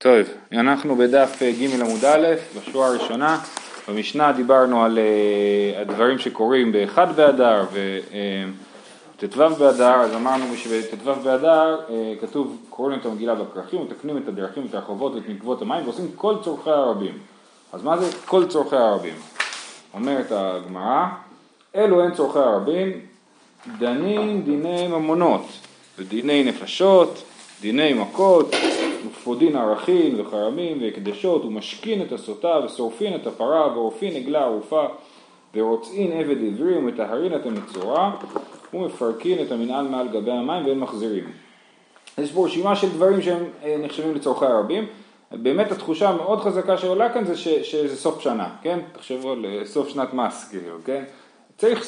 טוב, אנחנו בדף אה, ג' עמוד א', בשורה הראשונה, במשנה דיברנו על uh, הדברים שקורים באחד באדר וט"ו uh, באדר, אז אמרנו שבט"ו באדר uh, כתוב קוראים את המגילה בכרכים, מתקנים את הדרכים, את הרחובות ואת מקוות המים ועושים כל צורכי הרבים. אז מה זה כל צורכי הרבים? אומרת הגמרא, אלו הן צורכי הרבים, דנים דיני ממונות ודיני נפשות, דיני מכות, ופודין ערכין וחרמים והקדשות ומשכין את הסוטה ושורפין את הפרה ועורפין עגלה ערופה ורוצעין עבד עברי ומטהרין את המצורע ומפרקין את המנהל מעל גבי המים ואין מחזירים. יש פה רשימה של דברים שהם אה, נחשבים לצורכי הרבים. באמת התחושה המאוד חזקה שעולה כאן זה ש, שזה סוף שנה, כן? תחשבו על אה, סוף שנת מס, כאילו, כן? צריך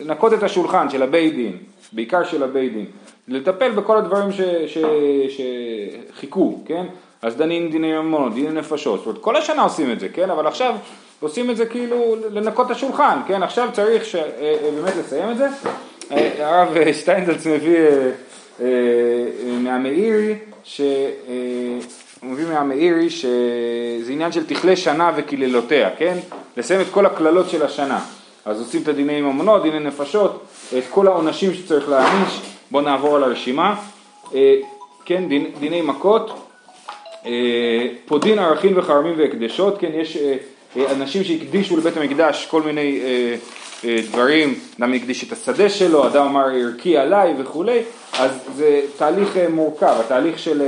לנקות את השולחן של הבית דין, בעיקר של הבית דין. לטפל בכל הדברים שחיכו, כן? אז דנים דיני ממונות, דיני נפשות, זאת אומרת כל השנה עושים את זה, כן? אבל עכשיו עושים את זה כאילו לנקות את השולחן, כן? עכשיו צריך ש... אה, אה, באמת לסיים את זה. אה, הרב שטיינזלץ מביא מהמאירי, ש... הוא מביא מהמאירי שזה עניין של תכלה שנה וקללותיה, כן? לסיים את כל הקללות של השנה. אז עושים את הדיני ממונות, דיני נפשות, את כל העונשים שצריך להעניש, בואו נעבור על הרשימה. אה, כן, דין, דיני מכות, אה, פודין ערכים וחרמים והקדשות, כן, יש אה, אנשים שהקדישו לבית המקדש כל מיני דברים, אדם הקדיש את השדה שלו, אדם אמר ערכי עליי וכולי, אז זה תהליך מורכב, התהליך של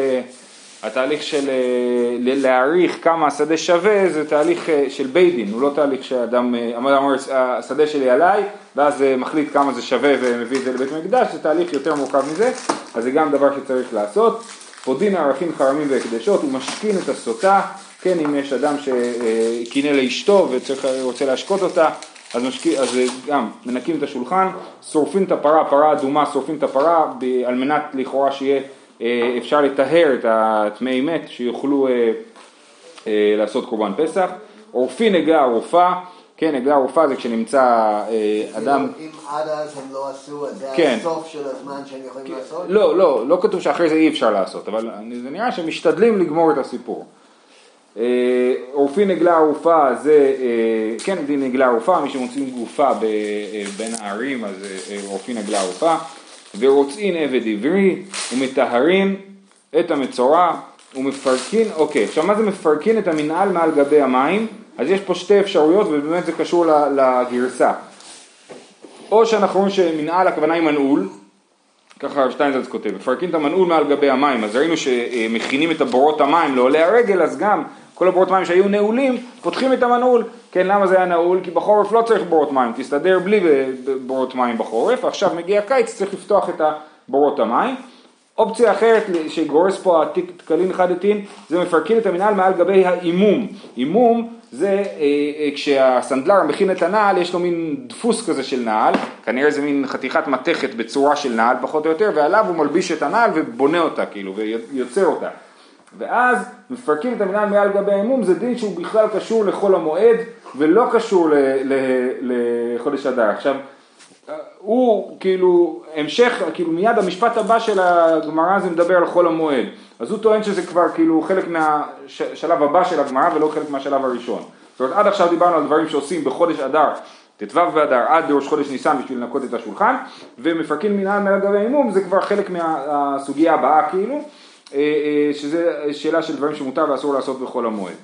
התהליך של אה, להעריך כמה השדה שווה זה תהליך אה, של בית דין, הוא לא תהליך שאדם אה, אומר השדה שלי עליי ואז מחליט כמה זה שווה ומביא את זה לבית המקדש, זה תהליך יותר מורכב מזה, אז זה גם דבר שצריך לעשות. פודין ערכים חרמים והקדשות, הוא משכין את הסוטה, כן אם יש אדם שקינא לאשתו ורוצה להשקות אותה, אז, משק... אז גם מנקים את השולחן, שורפים את הפרה, פרה אדומה, שורפים את הפרה על מנת לכאורה שיהיה אפשר לטהר את הטמאי מת שיוכלו אה, אה, לעשות קורבן פסח. עורפי נגע ערופה, כן, נגע ערופה זה כשנמצא אדם... אם עד אז הם לא עשו, זה כן. הסוף של הזמן שהם יכולים כן. לעשות? לא, לא, לא כתוב שאחרי זה אי אפשר לעשות, אבל זה נראה שהם משתדלים לגמור את הסיפור. עורפי נגלה ערופה זה, כן, דין נגלה ערופה, מי שמוצאים גופה בין הערים אז עורפי נגלה ערופה. ורוצין עבד עברי ומטהרין את המצורע ומפרקין, אוקיי, עכשיו מה זה מפרקין את המנהל מעל גבי המים? אז יש פה שתי אפשרויות ובאמת זה קשור לגרסה. או שאנחנו רואים שמנהל הכוונה היא מנעול, ככה שטיינזלץ כותב, מפרקין את המנעול מעל גבי המים, אז ראינו שמכינים את הבורות המים לעולי הרגל, אז גם כל הבורות מים שהיו נעולים, פותחים את המנעול. כן, למה זה היה נעול? כי בחורף לא צריך בורות מים, תסתדר בלי בורות מים בחורף, עכשיו מגיע הקיץ, צריך לפתוח את בורות המים. אופציה אחרת שגורס פה התקלין חדתין, זה מפרקין את המנהל מעל גבי האימום. אימום זה אה, אה, כשהסנדלר מכין את הנעל, יש לו מין דפוס כזה של נעל, כנראה זה מין חתיכת מתכת בצורה של נעל פחות או יותר, ועליו הוא מלביש את הנעל ובונה אותה כאילו, ויוצר אותה. ואז מפרקים את המנהל מעל גבי האמום, זה דין שהוא בכלל קשור לחול המועד ולא קשור לחודש אדר. עכשיו, הוא כאילו המשך, כאילו מיד המשפט הבא של הגמרא זה מדבר על חול המועד. אז הוא טוען שזה כבר כאילו חלק מהשלב הבא של הגמרא ולא חלק מהשלב הראשון. זאת אומרת עד עכשיו דיברנו על דברים שעושים בחודש אדר, ט"ו באדר עד ראש חודש ניסן בשביל לנקות את השולחן, ומפרקים מנהל מעל גבי האמום זה כבר חלק מהסוגיה הבאה כאילו. אה, אה, שזה שאלה של דברים שמותר ואסור לעשות בחול המועד.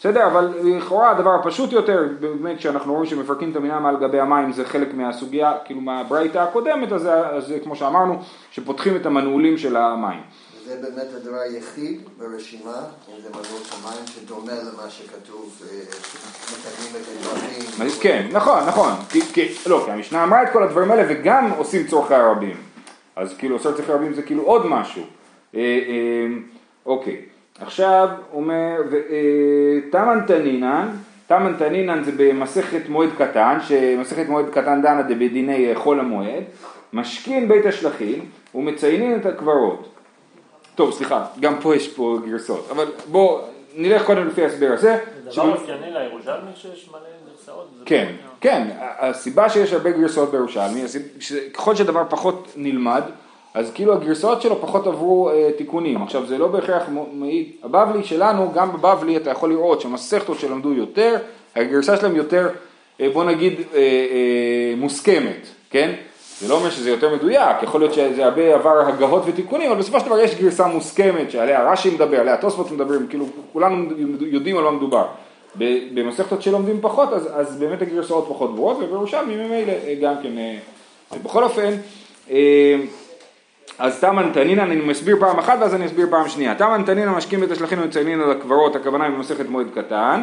בסדר? אבל לכאורה הדבר הפשוט יותר, באמת כשאנחנו רואים שמפרקים את המינם על גבי המים זה חלק מהסוגיה, כאילו מהברייתא הקודמת, אז זה כמו שאמרנו, שפותחים את המנעולים של המים. זה באמת הדבר היחיד ברשימה, אם זה מנעול המים, שדומה למה שכתוב, אה, מתקנים את הדברים. כן, נכון, נכון. לא, כי המשנה אמרה את כל הדברים האלה וגם עושים צורכי הרבים. אז כאילו עושה צורכי הרבים זה כאילו עוד משהו. אה, אה, אוקיי, עכשיו אומר, אה, תמן תנינן, תמן תנינן זה במסכת מועד קטן, שמסכת מועד קטן דנה בדיני חול המועד, משכין בית השלכים ומציינים את הקברות. טוב, סליחה, גם פה יש פה גרסאות, אבל בואו נלך קודם לפי ההסבר הזה. זה דבר אופייני לירושלמי שיש מלא גרסאות? כן, כן, הסיבה שיש הרבה גרסאות בירושלמי, ככל שדבר פחות נלמד, אז כאילו הגרסאות שלו פחות עברו אה, תיקונים. עכשיו זה לא בהכרח מעיד, הבבלי שלנו, גם בבבלי אתה יכול לראות שהמסכתות שלמדו יותר, הגרסה שלהם יותר, אה, בוא נגיד, אה, אה, מוסכמת, כן? זה לא אומר שזה יותר מדויק, יכול להיות שזה הרבה עבר הגהות ותיקונים, אבל בסופו של דבר יש גרסה מוסכמת שעליה רש"י מדבר, עליה תוספות מדברים, כאילו כולנו יודעים על מה מדובר. במסכתות שלומדים פחות, אז, אז באמת הגרסאות פחות ברורות, ובירושלמי ממילא אה, גם כן. אה, בכל אופן, אה, אז תמן תנינא, אני מסביר פעם אחת ואז אני אסביר פעם שנייה. תמן תנינא משקים את השלכין ומציינים על הקברות, הכוונה היא במסכת מועד קטן.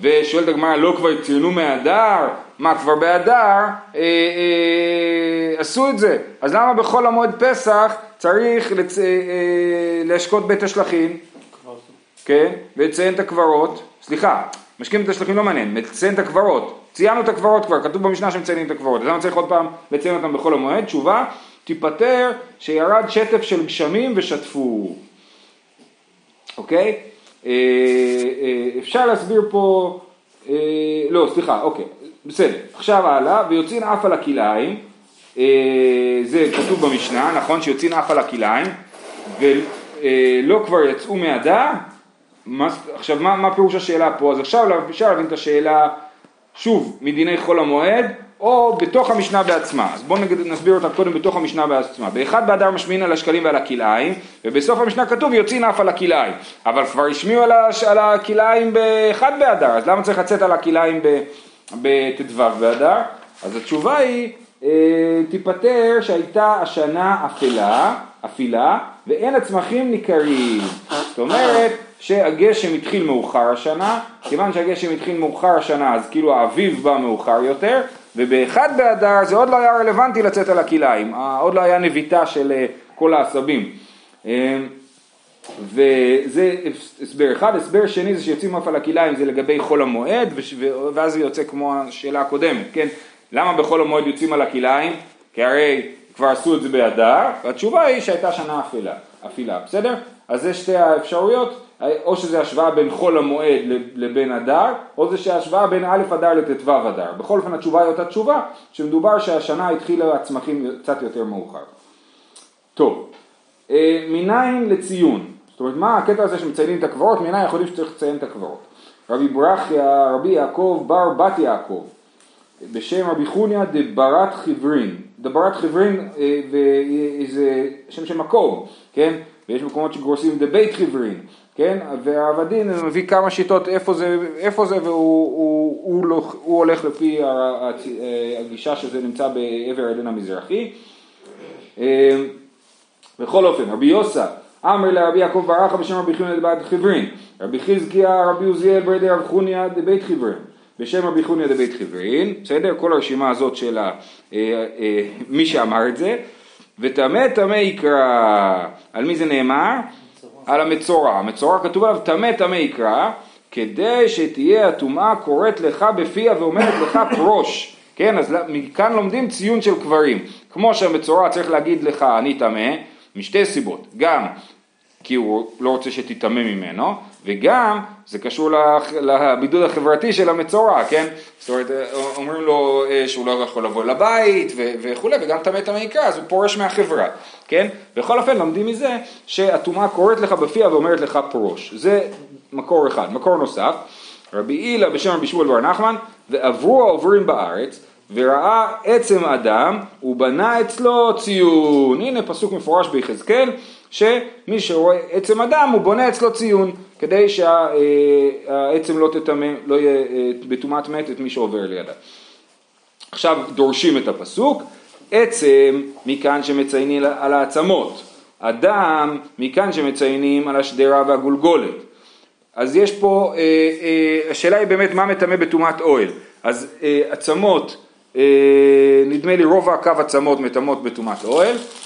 ושואלת הגמרא, לא כבר ציינו מהדר? מה, כבר באדר אה, אה, עשו את זה. אז למה בכל המועד פסח צריך לצ... אה, אה, להשקות בית השלכין? כן, ולציין את הקברות. סליחה, משקים את השלכין לא מעניין, לציין את הקברות. ציינו את הקברות כבר, כתוב במשנה שמציינים את הקברות. אז למה צריך עוד פעם לציין אותם בכל המועד? תשובה, תיפטר שירד שטף של גשמים ושטפו. אוקיי? אה, אה, אפשר להסביר פה, אה, לא סליחה, אוקיי, בסדר, עכשיו הלאה, ויוצאין אף על הכלאיים, זה כתוב במשנה, נכון, שיוצאין אף על הכלאיים, ולא כבר יצאו מהדר, עכשיו מה, מה פירוש השאלה פה? אז עכשיו אפשר להבין את השאלה שוב מדיני חול המועד או בתוך המשנה בעצמה. אז בואו נסביר אותה קודם בתוך המשנה בעצמה. באחד באדר משמיעין על השקלים ועל הכלאיים, ובסוף המשנה כתוב יוצאין אף על הכלאיים. אבל כבר השמיעו על, הש... על הכלאיים באחד באדר, אז למה צריך לצאת על הכלאיים בט"ו באדר? אז התשובה היא, אה, תיפטר שהייתה השנה אפלה, אפילה, ואין הצמחים ניכרים. זאת אומרת שהגשם התחיל מאוחר השנה, כיוון שהגשם התחיל מאוחר השנה אז כאילו האביב בא מאוחר יותר, ובאחד באדר זה עוד לא היה רלוונטי לצאת על הכלאיים, עוד לא היה נביטה של אה, כל העשבים. אה, וזה הסבר אחד, הסבר שני זה שיוצאים אף על הכלאיים זה לגבי חול המועד ואז זה יוצא כמו השאלה הקודמת, כן? למה בחול המועד יוצאים על הכלאיים? כי הרי כבר עשו את זה באדר, והתשובה היא שהייתה שנה אפילה, אפילה, בסדר? אז זה שתי האפשרויות, או שזה השוואה בין חול המועד לבין אדר, או זה שהשוואה בין א' אדר לט"ו אדר. בכל אופן התשובה היא אותה תשובה, שמדובר שהשנה התחילה הצמחים קצת יותר מאוחר. טוב, אה, מניין לציון, זאת אומרת מה הקטע הזה שמציינים את הקברות, מניין יכולים שצריך לציין את הקברות. רבי ברכיה, רבי יעקב בר בת יעקב, בשם רבי חוניה דברת חיברין, דברת חיברין אה, זה שם של מקום, כן? ויש מקומות שגורסים דבית חיברין, כן? והעבדין מביא כמה שיטות איפה זה, איפה זה והוא הוא, הוא, הוא, הוא הולך לפי הגישה שזה נמצא בעבר העדן המזרחי. אה, בכל אופן, רבי יוסה, אמר לרבי יעקב ברכה בשם רבי חוניה דבית חיברין, רבי חזקיה, רבי עוזיאל ברדי רב חוניה דבית חיברין. בשם רבי חוניה דבית חיברין, בסדר? כל הרשימה הזאת של אה, אה, מי שאמר את זה, וטמא טמא יקרא, על מי זה נאמר? על המצורע, המצורע כתוב עליו טמא טמא יקרא, כדי שתהיה הטומאה קוראת לך בפיה ואומרת לך פרוש, כן? אז מכאן לומדים ציון של קברים, כמו שהמצורע צריך להגיד לך אני טמא, משתי סיבות, גם כי הוא לא רוצה שתטמא ממנו, וגם זה קשור לבידוד החברתי של המצורע, כן? זאת אומרת, אומרים לו אה, שהוא לא יכול לבוא לבית וכולי, וגם טמא טמא יקרא, אז הוא פורש מהחברה, כן? בכל אופן לומדים מזה שהטומאה קוראת לך בפיה ואומרת לך פרוש. זה מקור אחד. מקור נוסף, רבי הילה בשם רבי שמואל בר נחמן, ועברו העוברים בארץ, וראה עצם אדם, ובנה אצלו ציון. הנה פסוק מפורש ביחזקאל. שמי שרואה עצם אדם הוא בונה אצלו ציון כדי שהעצם לא תטמא, לא יהיה אה, בטומאת מת את מי שעובר לידה. עכשיו דורשים את הפסוק, עצם מכאן שמציינים על העצמות, אדם מכאן שמציינים על השדרה והגולגולת. אז יש פה, אה, אה, השאלה היא באמת מה מטמא בטומאת אוהל. אז עצמות, נדמה לי רוב הקו עצמות מטמאות בטומאת אוהל, אה,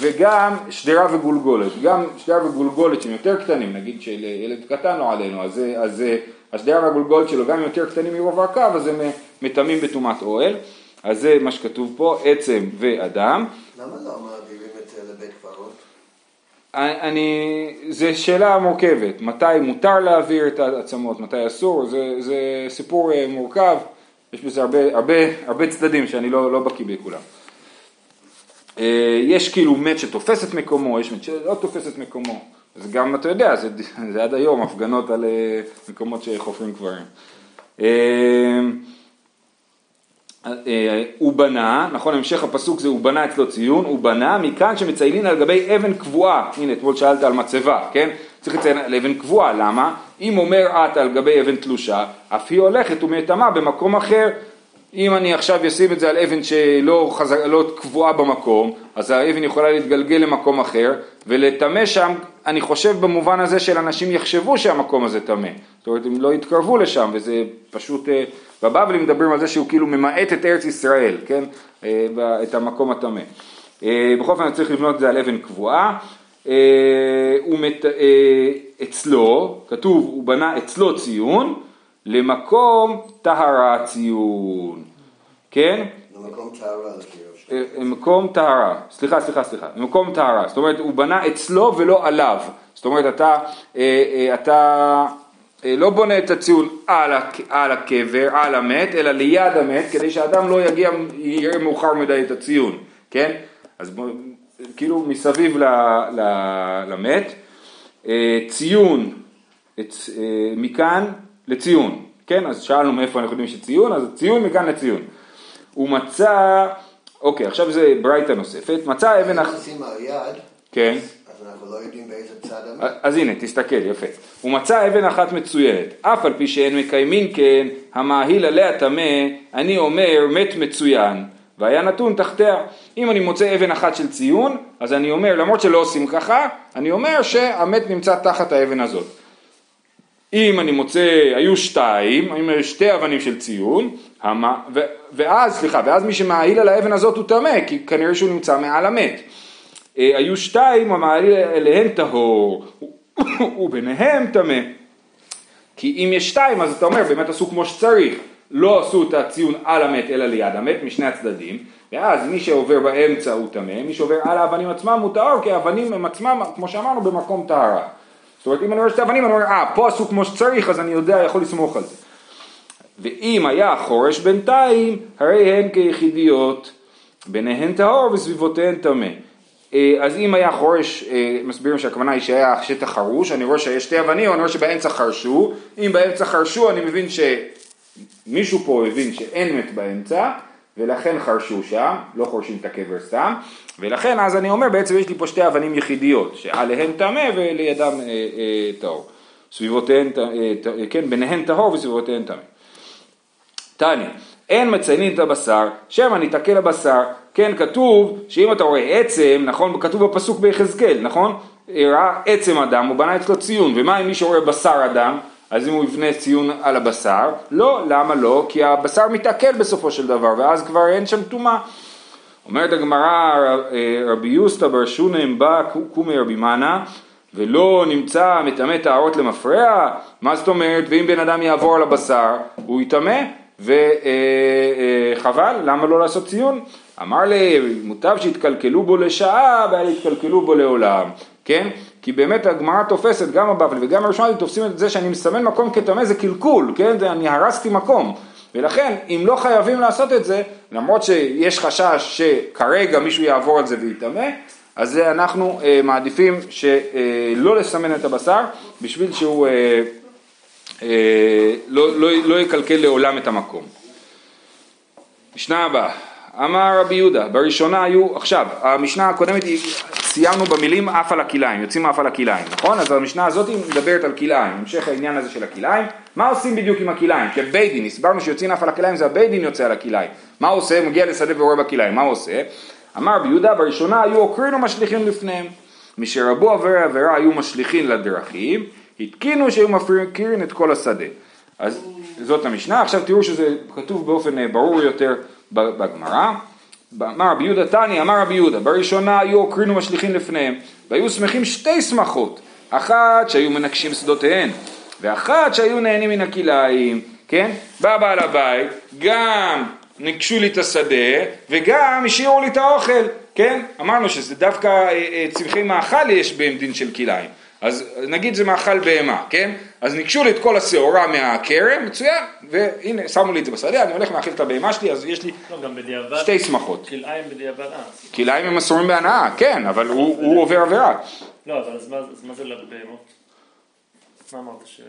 וגם שדרה וגולגולת, גם שדרה וגולגולת שהם יותר קטנים, נגיד שילד קטן לא עלינו, אז, אז השדרה והגולגולת שלו גם יותר קטנים מרוב הקו, אז הם מטמאים בטומאת אוהל, אז זה מה שכתוב פה, עצם ואדם. למה לא מעבירים את זה לבית קברות? אני, זה שאלה מורכבת, מתי מותר להעביר את העצמות, מתי אסור, זה, זה סיפור אה, מורכב, יש בזה הרבה, הרבה, הרבה צדדים שאני לא, לא בקיא בכולם. אה, יש כאילו מת שתופס את מקומו, יש מת שלא תופס את מקומו. אז גם אתה יודע, זה, זה עד היום הפגנות על אה, מקומות שחופרים קברים. אה, הוא בנה, נכון, המשך הפסוק זה הוא בנה אצלו ציון, הוא בנה מכאן שמציינים על גבי אבן קבועה, הנה אתמול שאלת על מצבה, כן? צריך לציין על אבן קבועה, למה? אם אומר את על גבי אבן תלושה, אף היא הולכת ומטמאה במקום אחר, אם אני עכשיו אשים את זה על אבן שלא חזק, לא קבועה במקום, אז האבן יכולה להתגלגל למקום אחר, ולטמא שם, אני חושב במובן הזה של אנשים יחשבו שהמקום הזה טמא. זאת אומרת, הם לא יתקרבו לשם, וזה פשוט, אה, בבבלים מדברים על זה שהוא כאילו ממעט את ארץ ישראל, כן? אה, את המקום הטמא. אה, בכל אופן, צריך לבנות את זה על אבן קבועה. הוא מת... אצלו, כתוב, הוא בנה אצלו ציון, למקום טהרה ציון, כן? למקום טהרה לקריאות. אה, מקום טהרה, סליחה, סליחה, סליחה, מקום טהרה, זאת אומרת הוא בנה אצלו ולא עליו, זאת אומרת אתה, אה, אה, אתה לא בונה את הציון על, על הקבר, על המת, אלא ליד המת, כדי שאדם לא יגיע, יראה מאוחר מדי את הציון, כן? אז כאילו מסביב ל, ל, למת, ציון, את, מכאן לציון, כן? אז שאלנו מאיפה אנחנו יודעים שציון, אז ציון מכאן לציון. הוא מצא, אוקיי, עכשיו זה ברייתא נוספת, מצא אבן... אם נשים על יד, כן. אז אנחנו לא יודעים באיזה צד. אז הנה, תסתכל, יפה. הוא מצא אבן אחת מצוינת, אף על פי שאין מקיימין כן, המאהיל עליה טמא, אני אומר מת מצוין, והיה נתון תחתיה. אם אני מוצא אבן אחת של ציון, אז אני אומר, למרות שלא עושים ככה, אני אומר שהמת נמצא תחת האבן הזאת. אם אני מוצא, היו שתיים, אני אומר שתי אבנים של ציון, המה, ו, ואז, סליחה, ואז מי שמעיל על האבן הזאת הוא טמא, כי כנראה שהוא נמצא מעל המת. אה, היו שתיים, המעיל אליהן טהור, וביניהם טמא. כי אם יש שתיים, אז אתה אומר, באמת עשו כמו שצריך. לא עשו את הציון על המת, אלא ליד המת, משני הצדדים, ואז מי שעובר באמצע הוא טמא, מי שעובר על האבנים עצמם הוא טהור, כי האבנים הם עצמם, כמו שאמרנו, במקום טהרה. אומרת, אם אני רואה שתי אבנים, אני אומר, אה, פה עשו כמו שצריך, אז אני יודע, יכול לסמוך על זה. ואם היה חורש בינתיים, הרי הן כיחידיות, ביניהן טהור וסביבותיהן טמא. אה, אז אם היה חורש, אה, מסבירים שהכוונה היא שהיה שטח חרוש, אני רואה שיש שתי אבנים, אני רואה שבאמצע חרשו, אם באמצע חרשו אני מבין שמישהו פה הבין שאין מת באמצע, ולכן חרשו שם, לא חורשים את הקבר סתם, ולכן אז אני אומר בעצם יש לי פה שתי אבנים יחידיות, שעליהן טמא ולידם אה, אה, טהור. סביבותיהן, אה, כן, ביניהן טהור וסביבותיהן טמא. תניא, אין מציינים את הבשר, שמא ניתקל הבשר, כן, כתוב שאם אתה רואה עצם, נכון, כתוב בפסוק ביחזקאל, נכון? ראה עצם אדם, הוא בנה אצלו ציון, ומה אם מי שרואה בשר אדם? אז אם הוא יבנה ציון על הבשר, לא, למה לא? כי הבשר מתעכל בסופו של דבר, ואז כבר אין שם טומאה. אומרת הגמרא, רבי יוסטה בר שונם בא קומי רבי מנה, ולא נמצא מטמא טהרות למפרע, מה זאת אומרת? ואם בן אדם יעבור על הבשר, הוא יטמא, וחבל, למה לא לעשות ציון? אמר לי, מוטב שיתקלקלו בו לשעה, ואל יתקלקלו בו לעולם, כן? כי באמת הגמרא תופסת, גם הבבלי וגם הראשונה, תופסים את זה שאני מסמן מקום כטמא זה קלקול, כן? זה, אני הרסתי מקום. ולכן, אם לא חייבים לעשות את זה, למרות שיש חשש שכרגע מישהו יעבור על זה ויטמא, אז אנחנו אה, מעדיפים שלא אה, לסמן את הבשר, בשביל שהוא אה, אה, לא, לא, לא יקלקל לעולם את המקום. משנה הבאה, אמר רבי יהודה, בראשונה היו, עכשיו, המשנה הקודמת היא סיימנו במילים אף על הכלאיים, יוצאים אף על הכלאיים, נכון? אז המשנה הזאת מדברת על כלאיים, המשך העניין הזה של הכלאיים, מה עושים בדיוק עם הכלאיים? כי בית דין, הסברנו שיוצאים אף על הכלאיים זה הבית דין יוצא על הכלאיים, מה הוא עושה? מגיע לשדה ורואה בכלאיים, מה הוא עושה? אמר ביהודה בראשונה היו עוקרים ומשליכים לפניהם, משרבו עבירי עבירה היו משליכים לדרכים, התקינו שהיו מפקירים את כל השדה. אז זאת המשנה, עכשיו תראו שזה כתוב באופן אה, ברור יותר בגמרא. אמר רבי יהודה תני, אמר רבי יהודה, בראשונה היו עוקרים ומשליכים לפניהם, והיו שמחים שתי שמחות, אחת שהיו מנקשים שדותיהן, ואחת שהיו נהנים מן הכלאיים, כן? בא בעל הבית, גם ניגשו לי את השדה, וגם השאירו לי את האוכל, כן? אמרנו שזה דווקא אה, אה, צמחי מאכל יש בהם דין של כלאיים. אז נגיד זה מאכל בהמה, כן? אז ניגשו לי את כל השעורה מהכרם, מצוין, והנה שמו לי את זה בשדה, אני הולך להאכיל את הבהמה שלי, אז יש לי לא. שתי שמחות. כלאיים בדיעבד, אה. כלאיים הם אסורים בהנאה, כן, אבל הוא, הוא עובר עבירה. לא, אבל אז מה- אז מה זה לבהמות? מה אמרת ש...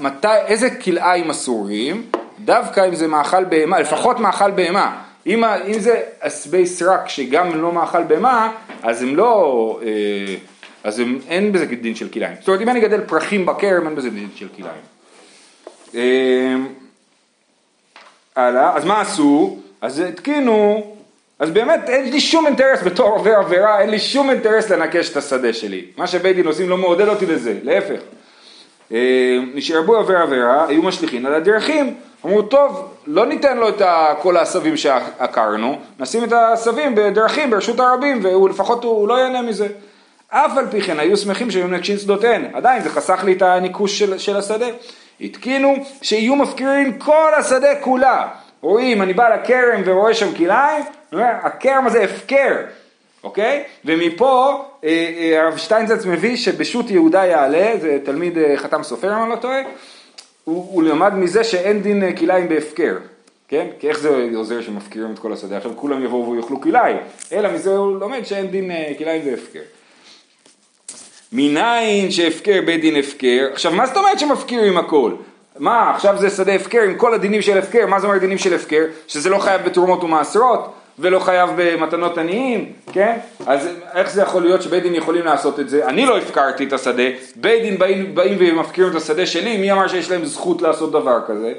מתי, איזה כלאיים אסורים? דווקא אם זה מאכל בהמה, לפחות מאכל בהמה. אם, אם זה עשבי סרק שגם לא מאכל בהמה, אז הם לא, אה, אז הם, אין בזה דין של כלאיים. זאת אומרת, אם אני אגדל פרחים בכרם, אין בזה דין של כלאיים. אה, הלאה, אז מה עשו? אז התקינו, אז באמת אין לי שום אינטרס בתור עובר עבירה, אין לי שום אינטרס לנקש את השדה שלי. מה שבית דין עושים לא מעודד אותי לזה, להפך. אה, נשארבו עבר עבירה, היו משליכין על הדרכים. אמרו, טוב, לא ניתן לו את כל העשבים שעקרנו, נשים את העשבים בדרכים ברשות הרבים, והוא לפחות הוא לא ייהנה מזה. אף על פי כן היו שמחים שהיו מנקשים שדותיהן, עדיין זה חסך לי את הניקוש של, של השדה. התקינו שיהיו מפקירים כל השדה כולה. רואים, אני בא לכרם ורואה שם כלאיים, הכרם הזה הפקר, אוקיי? ומפה אה, אה, הרב שטיינזץ מביא שבשו"ת יהודה יעלה, זה תלמיד אה, חתם סופר אם אני לא טועה, הוא, הוא למד מזה שאין דין כלאיים בהפקר, כן? כי איך זה עוזר שמפקירים את כל השדה? עכשיו כולם יבואו ויאכלו כלאיים, אלא מזה הוא לומד שאין דין כלאיים בהפקר. מניין שהפקר בית דין הפקר, עכשיו מה זאת אומרת שמפקירים הכל? מה עכשיו זה שדה הפקר עם כל הדינים של הפקר, מה זה אומר דינים של הפקר? שזה לא חייב בתרומות ומעשרות ולא חייב במתנות עניים, כן? אז איך זה יכול להיות שבית דין יכולים לעשות את זה? אני לא הפקרתי את השדה, בית דין באים, באים ומפקירים את השדה שלי, מי אמר שיש להם זכות לעשות דבר כזה?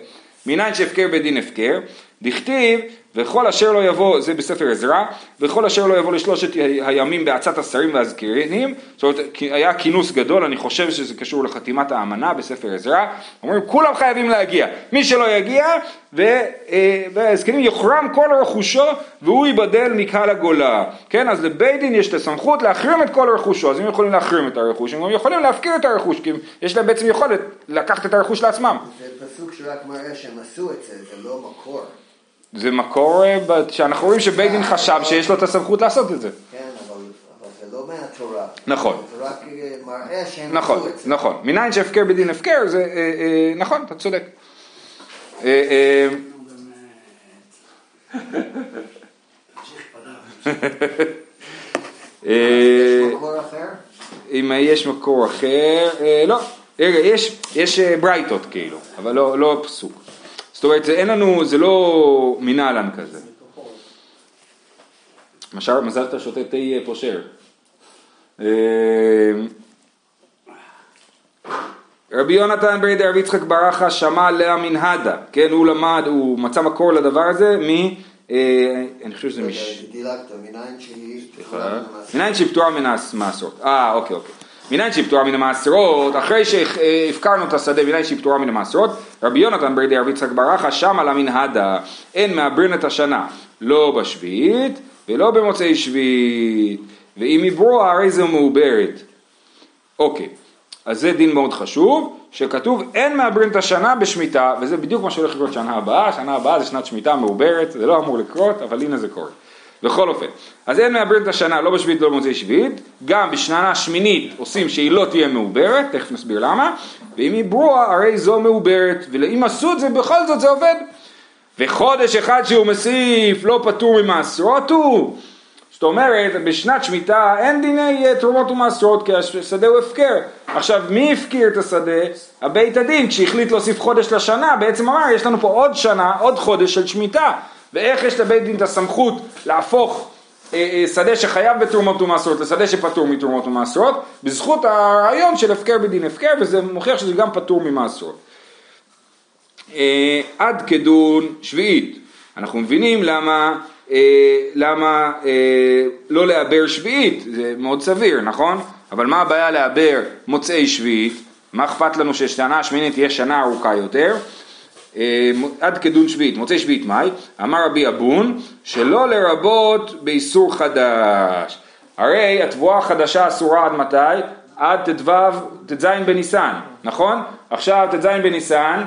מניין שהפקר בית דין הפקר, דכתיב וכל אשר לא יבוא, זה בספר עזרא, וכל אשר לא יבוא לשלושת הימים בעצת השרים והזקנים, זאת אומרת היה כינוס גדול, אני חושב שזה קשור לחתימת האמנה בספר עזרא, אומרים כולם חייבים להגיע, מי שלא יגיע אה, והזקנים יוחרם כל רכושו והוא ייבדל מקהל הגולה, כן אז לבית דין יש את הסמכות להחרים את כל רכושו, אז הם יכולים להחרים את הרכוש, הם גם יכולים להפקיר את הרכוש, כי יש להם בעצם יכולת לקחת את הרכוש לעצמם. זה פסוק שרק מראה שהם עשו את זה, זה לא מקור. זה מקור אה, שאנחנו רואים שבית דין חשב שיש לו את הסמכות לעשות את זה. כן, אבל, זה לא מהתורה. נכון. זה רק אה, מראה שהם נכון. נכון. מניין שהפקר בדין הפקר זה, אה, אה, נכון, אתה צודק. אה, אה, אה? אם יש מקור אחר, אה, לא, רגע, יש, אה, ברייתות כאילו, אבל לא, לא פסוק. זאת אומרת, אין לנו, זה לא מנהלן כזה. משל, מזל שאתה שותה תה אה, פושר. אה, רבי יונתן ברי דרבי יצחק ברכה שמע לה מנהדה, כן, הוא למד, הוא מצא מקור לדבר הזה מ... אה, אני חושב שזה מש... דילגת. מניין שהיא פטורה מן המעשרות. אה, אוקיי, אוקיי. מניין שהיא פטורה מן המעשרות, אחרי שהפקרנו את השדה, מניין שהיא פטורה מן המעשרות, רבי יונתן ברדי רבי יצחק ברכה, שם על המנהדה, אין מעברין את השנה, לא בשביעית ולא במוצאי שביעית, ואם עברוה הרי זו מעוברת. אוקיי, אז זה דין מאוד חשוב, שכתוב אין מעברין את השנה בשמיטה, וזה בדיוק מה שהולך לקרות שנה הבאה, שנה הבאה זה שנת שמיטה מעוברת, זה לא אמור לקרות, אבל הנה זה קורה. בכל אופן, אז אין מעברין את השנה לא בשביעית ולא במוצאי שביעית, גם בשנה השמינית עושים שהיא לא תהיה מעוברת, תכף נסביר למה, ואם היא ברורה הרי זו מעוברת, ואם עשו את זה בכל זאת זה עובד. וחודש אחד שהוא מוסיף לא פטור ממעשרות הוא, זאת אומרת בשנת שמיטה אין דיני אה, תרומות ומעשרות כי השדה הוא הפקר. עכשיו מי הפקיר את השדה? הבית הדין כשהחליט להוסיף חודש לשנה בעצם אמר יש לנו פה עוד שנה, עוד חודש של שמיטה ואיך יש לבית דין את הסמכות להפוך אה, אה, שדה שחייב בתרומות ומעשרות לשדה שפטור מתרומות ומעשרות בזכות הרעיון של הפקר בדין הפקר וזה מוכיח שזה גם פטור ממעשרות. אה, עד כדון שביעית. אנחנו מבינים למה, למה לא לעבר שביעית, זה מאוד סביר, נכון? אבל מה הבעיה לעבר מוצאי שביעית? מה אכפת לנו ששנה השמינית תהיה שנה ארוכה יותר? אה, עד כדון שביעית, מוצאי שביעית מאי, אמר רבי אבון, שלא לרבות באיסור חדש. הרי התבואה החדשה אסורה עד מתי? עד ט"ו, ט"ז בניסן, נכון? עכשיו ט"ז בניסן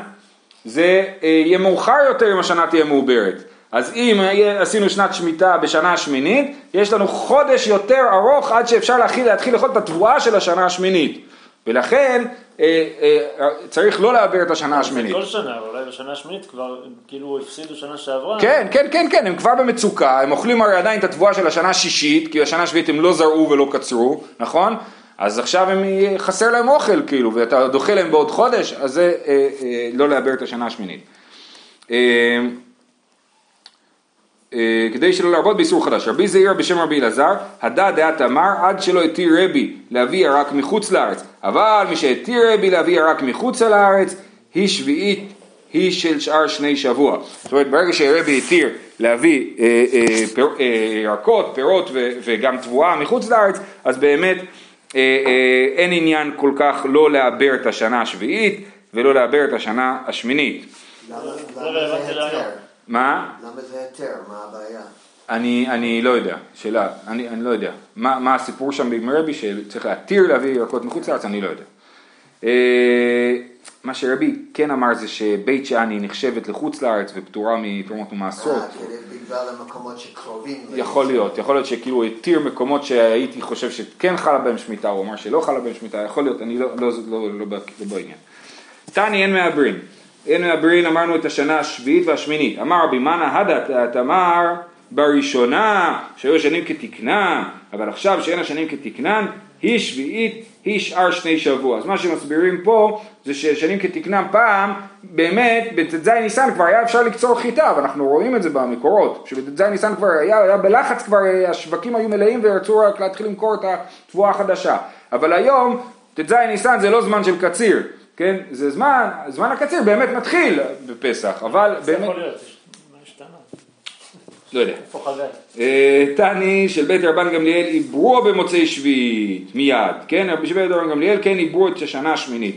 זה אה, יהיה מאוחר יותר אם השנה תהיה מעוברת. אז אם עשינו שנת שמיטה בשנה השמינית, יש לנו חודש יותר ארוך עד שאפשר להתחיל, לאכול את התבואה של השנה השמינית. ולכן אה, אה, צריך לא לעבר את השנה השמינית. כל שנה, אולי בשנה השמינית כבר כאילו הפסידו שנה שעברה. כן, כן, כן, כן, הם כבר במצוקה, הם אוכלים הרי עדיין את התבואה של השנה השישית, כי בשנה השביעית הם לא זרעו ולא קצרו, נכון? אז עכשיו הם, חסר להם אוכל כאילו, ואתה דוחה להם בעוד חודש, אז זה אה, אה, לא לעבר את השנה השמינית. אה, אה, כדי שלא להרבות באיסור חדש. רבי זעיר בשם רבי אלעזר, הדא דעת אמר עד שלא התיר רבי להביא ירק מחוץ לארץ, אבל מי שהתיר רבי להביא ירק מחוץ לארץ, היא שביעית היא של שאר שני שבוע. זאת אומרת ברגע שרבי התיר להביא אה, אה, פיר, אה, ירקות, פירות ו, וגם תבואה מחוץ לארץ, אז באמת אה, אה, אין עניין כל כך לא לעבר את השנה השביעית ולא לעבר את השנה השמינית. למה זה היתר? מה? למה זה היתר? מה הבעיה? אני, אני לא יודע, שאלה, אני, אני לא יודע. מה, מה הסיפור שם עם רבי שצריך להתיר להביא ירקות מחוץ לארץ, אני לא יודע. אה, מה שרבי כן אמר זה שבית שאני נחשבת לחוץ לארץ ופטורה מתרומות ומעשרות. אה, בגלל המקומות שקרובים. יכול להיות, יכול להיות שכאילו התיר מקומות שהייתי חושב שכן חלה בהם שמיטה, הוא אמר שלא חלה בהם שמיטה, יכול להיות, אני לא, לא, לא, לא, לא, לא בעניין. תני אין מעברין, אין מעברין אמרנו את השנה השביעית והשמינית, אמר רבי מנא הדה תמר בראשונה שהיו שנים כתקנן, אבל עכשיו שאין השנים כתקנן, היא שביעית, היא שאר שני שבוע. אז מה שמסבירים פה זה ששנים כתקנן פעם, באמת בט"ז ניסן כבר היה אפשר לקצור חיטה, ואנחנו רואים את זה במקורות, שבט"ז ניסן כבר היה, היה בלחץ כבר, השווקים היו מלאים ורצו רק להתחיל למכור את התבואה החדשה. אבל היום ט"ז ניסן זה לא זמן של קציר, כן? זה זמן, זמן הקציר באמת מתחיל בפסח, אבל זה באמת, יכול להיות, מה השתנה? לא יודע. איפה? אה, תני של בית רבן גמליאל עברו במוצאי שביעית, מיד, כן? רבי שבית רבן גמליאל כן עברו את השנה השמינית.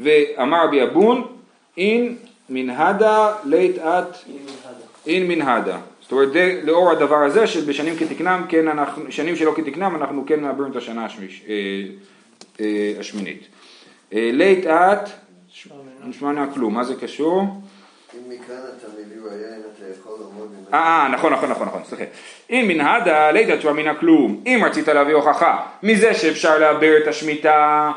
ואמר רבי אבון, אין מנהדה לית את אין מנהדה. זאת אומרת, זה לאור הדבר הזה שבשנים כתקנם, כן אנחנו, שנים שלא כתקנם, אנחנו כן מעברים את השנה השמיש, אה, אה, השמינית. אה, לית את, נשמע נא כלום, מה זה קשור? אם מכאן אתה מביא ראיין, אתה יכול ללמוד ממנו. אה, נכון, נכון, נכון, נכון, סליחה. אם מנהדה, ליתא תשובה מן הכלום. אם רצית להביא הוכחה מזה שאפשר לעבר את השמיטה,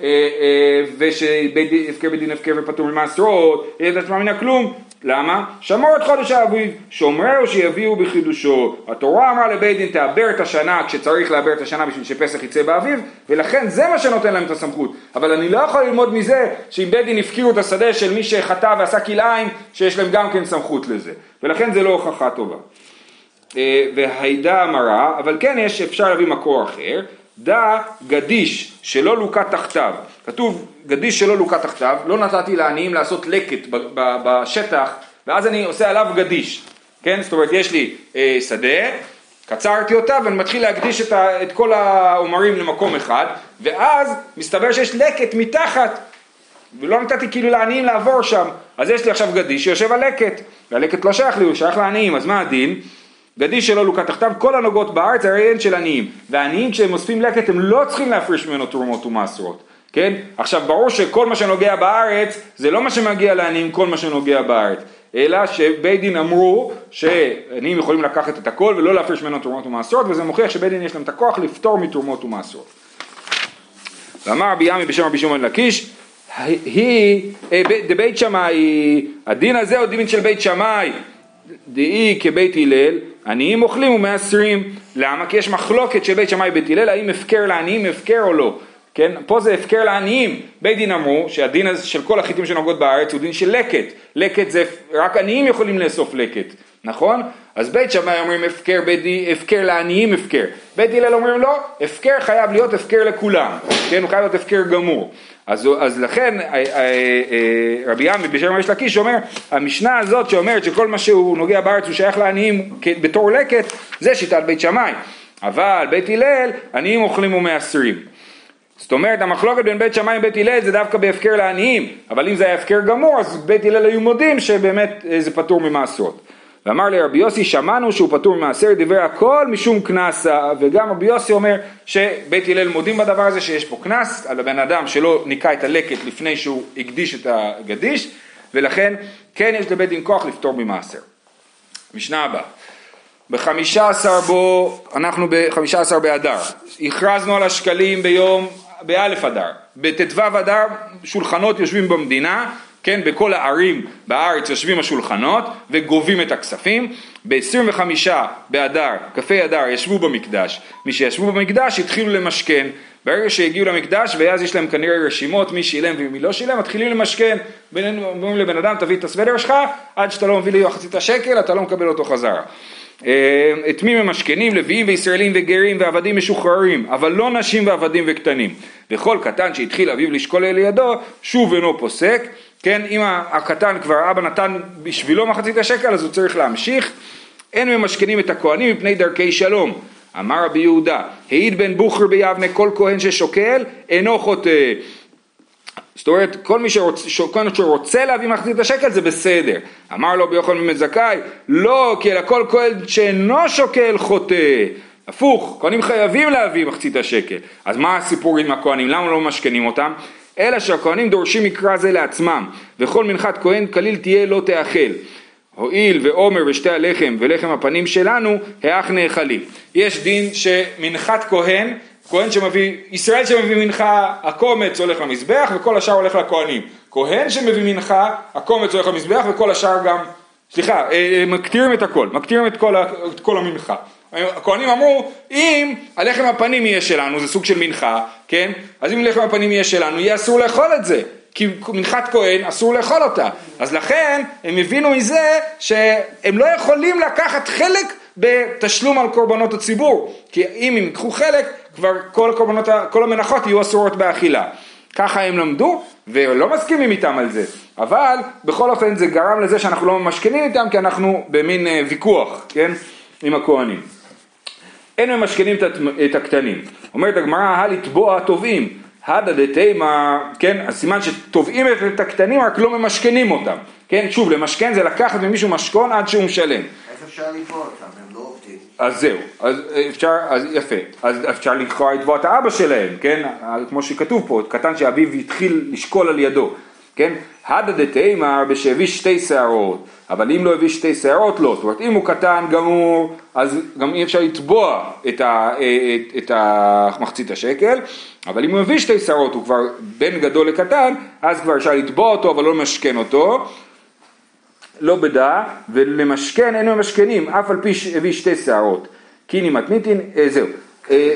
אה, אה, ושבית דין- הפקר בדין הפקר ופטור ממעשרות, ליתא תשובה מן הכלום. למה? שמור את חודש האביב, שומרהו שיביאו בחידושו. התורה אמרה לבית דין תעבר את השנה כשצריך לעבר את השנה בשביל שפסח יצא באביב, ולכן זה מה שנותן להם את הסמכות. אבל אני לא יכול ללמוד מזה שאם בית דין הפקירו את השדה של מי שחטא ועשה כלאיים, שיש להם גם כן סמכות לזה. ולכן זה לא הוכחה טובה. אה, והיידה המרה, אבל כן יש, אפשר להביא מקור אחר, דא גדיש שלא לוקה תחתיו, כתוב גדיש שלא לוקה תחתיו, לא נתתי לעניים לעשות לקט בשטח ואז אני עושה עליו גדיש, כן? זאת אומרת יש לי אה, שדה, קצרתי אותה ואני מתחיל להקדיש את, ה, את כל העומרים למקום אחד ואז מסתבר שיש לקט מתחת. ולא נתתי כאילו לעניים לעבור שם, אז יש לי עכשיו גדיש שיושב על לקט, והלקט לא שייך לי, הוא שייך לעניים, אז מה הדין? גדיש שלא לוקה תחתיו, כל הנוגעות בארץ הרי הן של עניים, והעניים כשהם אוספים לקט הם לא צריכים להפריש ממנו תרומות ומעשרות, כן? עכשיו ברור שכל מה שנוגע בארץ זה לא מה שמגיע לעניים, כל מה שנוגע בארץ, אלא שבית דין אמרו שעניים יכולים לקחת את הכל ולא להפריש ממנו תרומות ומעשרות, וזה מוכיח שבית דין יש להם את הכוח לפטור מתרומות ומעשרות. ואמר רבי ימי בשם רבי שמעון לקיש, היא, אה, דבית שמאי, הדין הזה הוא דין של בית שמאי, דאי כבית הלל, עניים אוכלים ומעשרים, למה? כי יש מחלוקת של בית שמאי ובית הלל, האם הפקר לעניים הפקר או לא, כן? פה זה הפקר לעניים, בית דין אמרו שהדין הזה של כל החיטים שנוגעות בארץ הוא דין של לקט, לקט זה, רק עניים יכולים לאסוף לקט, נכון? אז בית שמאי אומרים הפקר, בית הפקר לעניים הפקר, בית הלל אומרים לא, הפקר חייב להיות הפקר לכולם, כן? הוא חייב להיות הפקר גמור. אז, אז לכן אה, אה, אה, רבי עמי בשם ריש לקיש אומר, המשנה הזאת שאומרת שכל מה שהוא נוגע בארץ הוא שייך לעניים בתור לקט, זה שיטת בית שמאי. אבל בית הלל, עניים אוכלים ומעשרים. זאת אומרת, המחלוקת בין בית שמאי ובית הלל זה דווקא בהפקר לעניים, אבל אם זה היה הפקר גמור, אז בית הלל היו מודים שבאמת זה פטור ממעשרות. ואמר לי רבי יוסי, שמענו שהוא פטור ממעשר, דיבר הכל משום קנסה, וגם רבי יוסי אומר שבית הלל מודים בדבר הזה שיש פה קנס על הבן אדם שלא ניקה את הלקט לפני שהוא הקדיש את הגדיש, ולכן כן יש לבית דין כוח לפטור ממעשר. משנה הבאה. בחמישה עשר בו, אנחנו בחמישה עשר באדר, הכרזנו על השקלים ביום, באלף אדר, בט"ו אדר שולחנות יושבים במדינה, כן, בכל הערים בארץ יושבים השולחנות וגובים את הכספים, ב-25 באדר, כ"ה אדר, ישבו במקדש, מי שישבו במקדש התחילו למשכן, ברגע שהגיעו למקדש ואז יש להם כנראה רשימות מי שילם ומי לא שילם, מתחילים למשכן, אומרים לבן אדם תביא את הסוודר שלך, עד שאתה לא מביא לי מחצית השקל אתה לא מקבל אותו חזרה. אה, את מי ממשכנים? לוויים וישראלים וגרים ועבדים משוחררים, אבל לא נשים ועבדים וקטנים. וכל קטן שהתחיל אביו לשקול אל ידו, שוב אינו פוסק. כן, אם הקטן כבר אבא נתן בשבילו מחצית השקל, אז הוא צריך להמשיך. אין ממשכנים את הכהנים מפני דרכי שלום. אמר רבי יהודה, העיד בן בוכר ביבנה כל כהן ששוקל אינו חוטא. זאת אומרת, כל מי שרוצ, שרוצה להביא מחצית השקל זה בסדר. אמר לו ביוחנן בן זכאי, לא, כי אלא כל כהן שאינו שוקל חוטא. הפוך, כהנים חייבים להביא מחצית השקל. אז מה הסיפור עם הכהנים? למה לא משכנים אותם? אלא שהכהנים דורשים מקרא זה לעצמם, וכל מנחת כהן כליל תהיה לא תאכל. הואיל ועומר ושתי הלחם ולחם הפנים שלנו, האח נאכלים. יש דין שמנחת כהן כהן שמביא, ישראל שמביא מנחה, הקומץ הולך למזבח וכל השאר הולך לכהנים. כהן שמביא מנחה, הקומץ הולך למזבח וכל השאר גם, סליחה, אה, אה, מקטירים את הכל, מקטירים את כל, את כל המנחה. הכהנים אמרו, אם הלחם הפנים יהיה שלנו, זה סוג של מנחה, כן? אז אם לחם הפנים יהיה שלנו, יהיה אסור לאכול את זה. כי מנחת כהן אסור לאכול אותה. אז לכן הם הבינו מזה שהם לא יכולים לקחת חלק בתשלום על קורבנות הציבור. כי אם הם ייקחו חלק, כבר כל, הקורבנות, כל המנחות יהיו אסורות באכילה. ככה הם למדו, ולא מסכימים איתם על זה. אבל בכל אופן זה גרם לזה שאנחנו לא ממשכנים איתם, כי אנחנו במין אה, ויכוח, כן? עם הכהנים. אין ממשכנים את הקטנים. אומרת הגמרא, הלתבוע תובעים. הדא דתימה, כן, הסימן שתובעים את הקטנים רק לא ממשכנים אותם, כן, שוב, למשכן זה לקחת ממישהו משכון עד שהוא משלם. איך אפשר לתבוע אותם? הם לא עובדים. אז זהו, אז אפשר, אז יפה, אז אפשר לכאורה לתבוע את האבא שלהם, כן, כמו שכתוב פה, קטן שאביו התחיל לשקול על ידו, כן, הדא דתימה בשהביא שתי שערות, אבל אם לא הביא שתי שערות לא, זאת אומרת אם הוא קטן גמור, אז גם אי אפשר לתבוע את, ה, את, את המחצית השקל, אבל אם הוא הביא שתי שערות, הוא כבר בן גדול לקטן, אז כבר אפשר לתבוע אותו אבל לא למשכן אותו, לא בדע, ולמשכן אין ממשכנים, אף על פי שהביא שתי שערות. קיני מתניתין, אה, זהו. אה,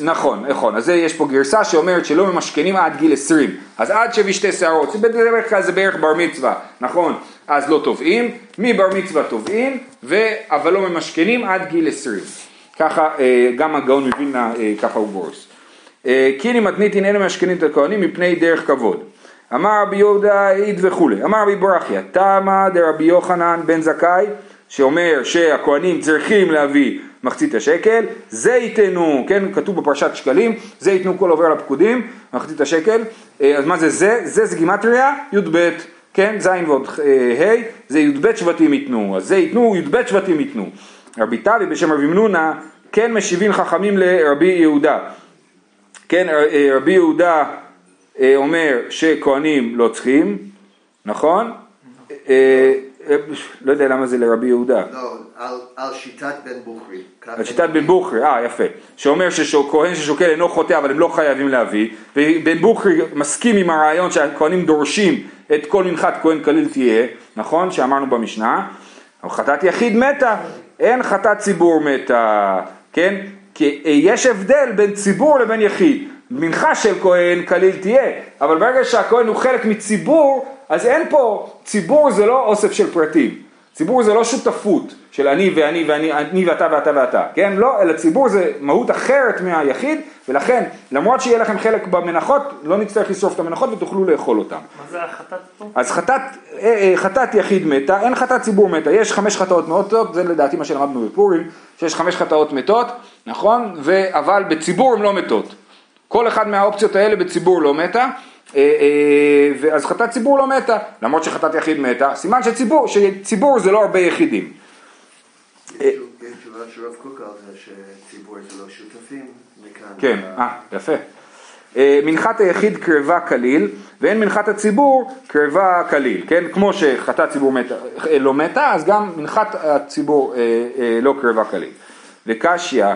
נכון, נכון, אז יש פה גרסה שאומרת שלא ממשכנים עד גיל 20, אז עד שהביא שתי שערות, בדרך כלל זה בערך בר מצווה, נכון, אז לא תובעים, מבר מצווה תובעים, אבל לא ממשכנים עד גיל 20. ככה אה, גם הגאון מווילנה, ככה הוא גורס. קיני מתניתין אין ממשכנים את הכהנים מפני דרך כבוד. אמר רבי יהודה העיד וכולי, אמר רבי ברכיה, תמה דרבי יוחנן בן זכאי, שאומר שהכהנים צריכים להביא מחצית השקל, זה ייתנו, כן, כתוב בפרשת שקלים, זה ייתנו כל עובר לפקודים, מחצית השקל, אה, אז מה זה זה? זה זה גימטריה, י"ב, כן, ז' ועוד ה', זה י"ב שבטים ייתנו, אז זה ייתנו, י"ב שבטים ייתנו. רבי טלי בשם רבי מנונה, כן משיבים חכמים לרבי יהודה, כן, אה, רבי יהודה אה, אומר שכהנים לא צריכים, נכון? אה, לא יודע למה זה לרבי יהודה. לא, על שיטת בן בוכרי. על שיטת בן בוכרי, אה יפה. שאומר שכהן ששוקל אינו חוטא אבל הם לא חייבים להביא. ובן בוכרי מסכים עם הרעיון שהכהנים דורשים את כל מנחת כהן כליל תהיה, נכון? שאמרנו במשנה. חטאת יחיד מתה, אין חטאת ציבור מתה, כן? כי יש הבדל בין ציבור לבין יחיד. מנחה של כהן כליל תהיה, אבל ברגע שהכהן הוא חלק מציבור, אז אין פה, ציבור זה לא אוסף של פרטים, ציבור זה לא שותפות של אני ואני ואני, אני ואתה ואתה ואתה, כן? לא, אלא ציבור זה מהות אחרת מהיחיד, ולכן למרות שיהיה לכם חלק במנחות, לא נצטרך לשרוף את המנחות ותוכלו לאכול אותם. מה זה החטאת פה? אז חטאת, אה, אה, חטאת יחיד מתה, אין חטאת ציבור מתה, יש חמש חטאות מתות, זה לדעתי מה שלמדנו בפורים, שיש חמש חטאות מתות, נכון? אבל בציבור הן לא מתות. כל אחד מהאופציות האלה בציבור לא מתה, אז חטאת ציבור לא מתה, למרות שחטאת יחיד מתה, סימן שציבור, שציבור זה לא הרבה יחידים. יש תשובה של רב קוק על זה שציבור זה לא שותפים מכאן. כן, אה, יפה. אה, מנחת היחיד קרבה כליל, ואין מנחת הציבור קרבה כליל, כן? כמו שחטאת ציבור מתה, אה, לא מתה, אז גם מנחת הציבור אה, אה, לא קרבה כליל. וקשיא,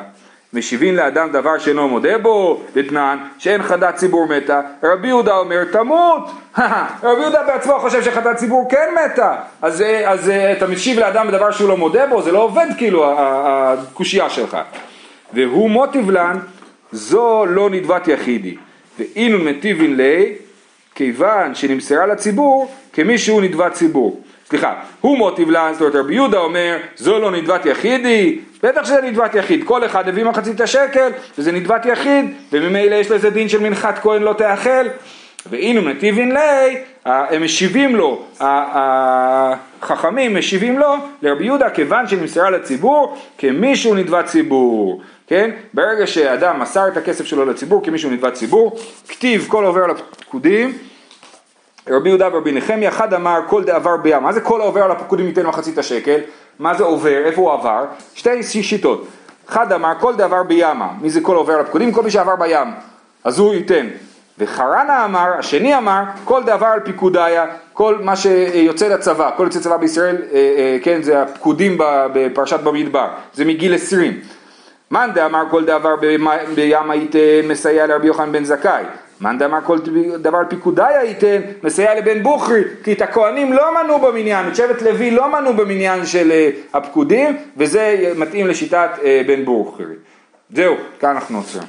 משיבים לאדם דבר שאינו מודה בו, דתנן, שאין חטאת ציבור מתה, רבי יהודה אומר תמות, רבי יהודה בעצמו חושב שחטאת ציבור כן מתה, אז, אז אה, אתה משיב לאדם בדבר שהוא לא מודה בו, זה לא עובד כאילו הקושייה שלך. והוא מוטיב לן, זו לא נדבת יחידי, ואינו נתיבין ליה, כיוון שנמסרה לציבור כמי שהוא נדבת ציבור. סליחה, הוא מוטיב לן, זאת אומרת רבי יהודה אומר, זו לא נדבת יחידי, בטח שזה נדבת יחיד, כל אחד הביא מחצית השקל, וזה נדבת יחיד, וממילא יש לזה דין של מנחת כהן לא תאכל, ואינו נתיבין ליה, הם משיבים לו, החכמים משיבים לו לרבי יהודה כיוון שנמסרה לציבור כמישהו נדבת ציבור, כן? ברגע שאדם מסר את הכסף שלו לציבור כמישהו נדבת ציבור, כתיב כל עובר על הפקודים, רבי יהודה ורבי נחמיה, אחד אמר כל דעבר בים, מה זה כל העובר על הפקודים ייתן מחצית השקל? מה זה עובר? איפה הוא עבר? שתי שיטות, אחד אמר כל דעבר בימה, מי זה כל עובר על הפקודים? כל מי שעבר בים, אז הוא ייתן. וחרנה אמר, השני אמר, כל דבר על פיקודיה, כל מה שיוצא לצבא, כל יוצא צבא בישראל, אה, אה, כן, זה הפקודים בפרשת במדבר, זה מגיל עשרים. מאן דאמר כל דבר בים ייתן מסייע לרבי יוחנן בן זכאי. מאן דאמר כל דבר על פיקודיה ייתן מסייע לבן בוכרי, כי את הכהנים לא מנו במניין, את שבט לוי לא מנו במניין של הפקודים, וזה מתאים לשיטת בן בוכרי. זהו, כאן אנחנו עוצרים.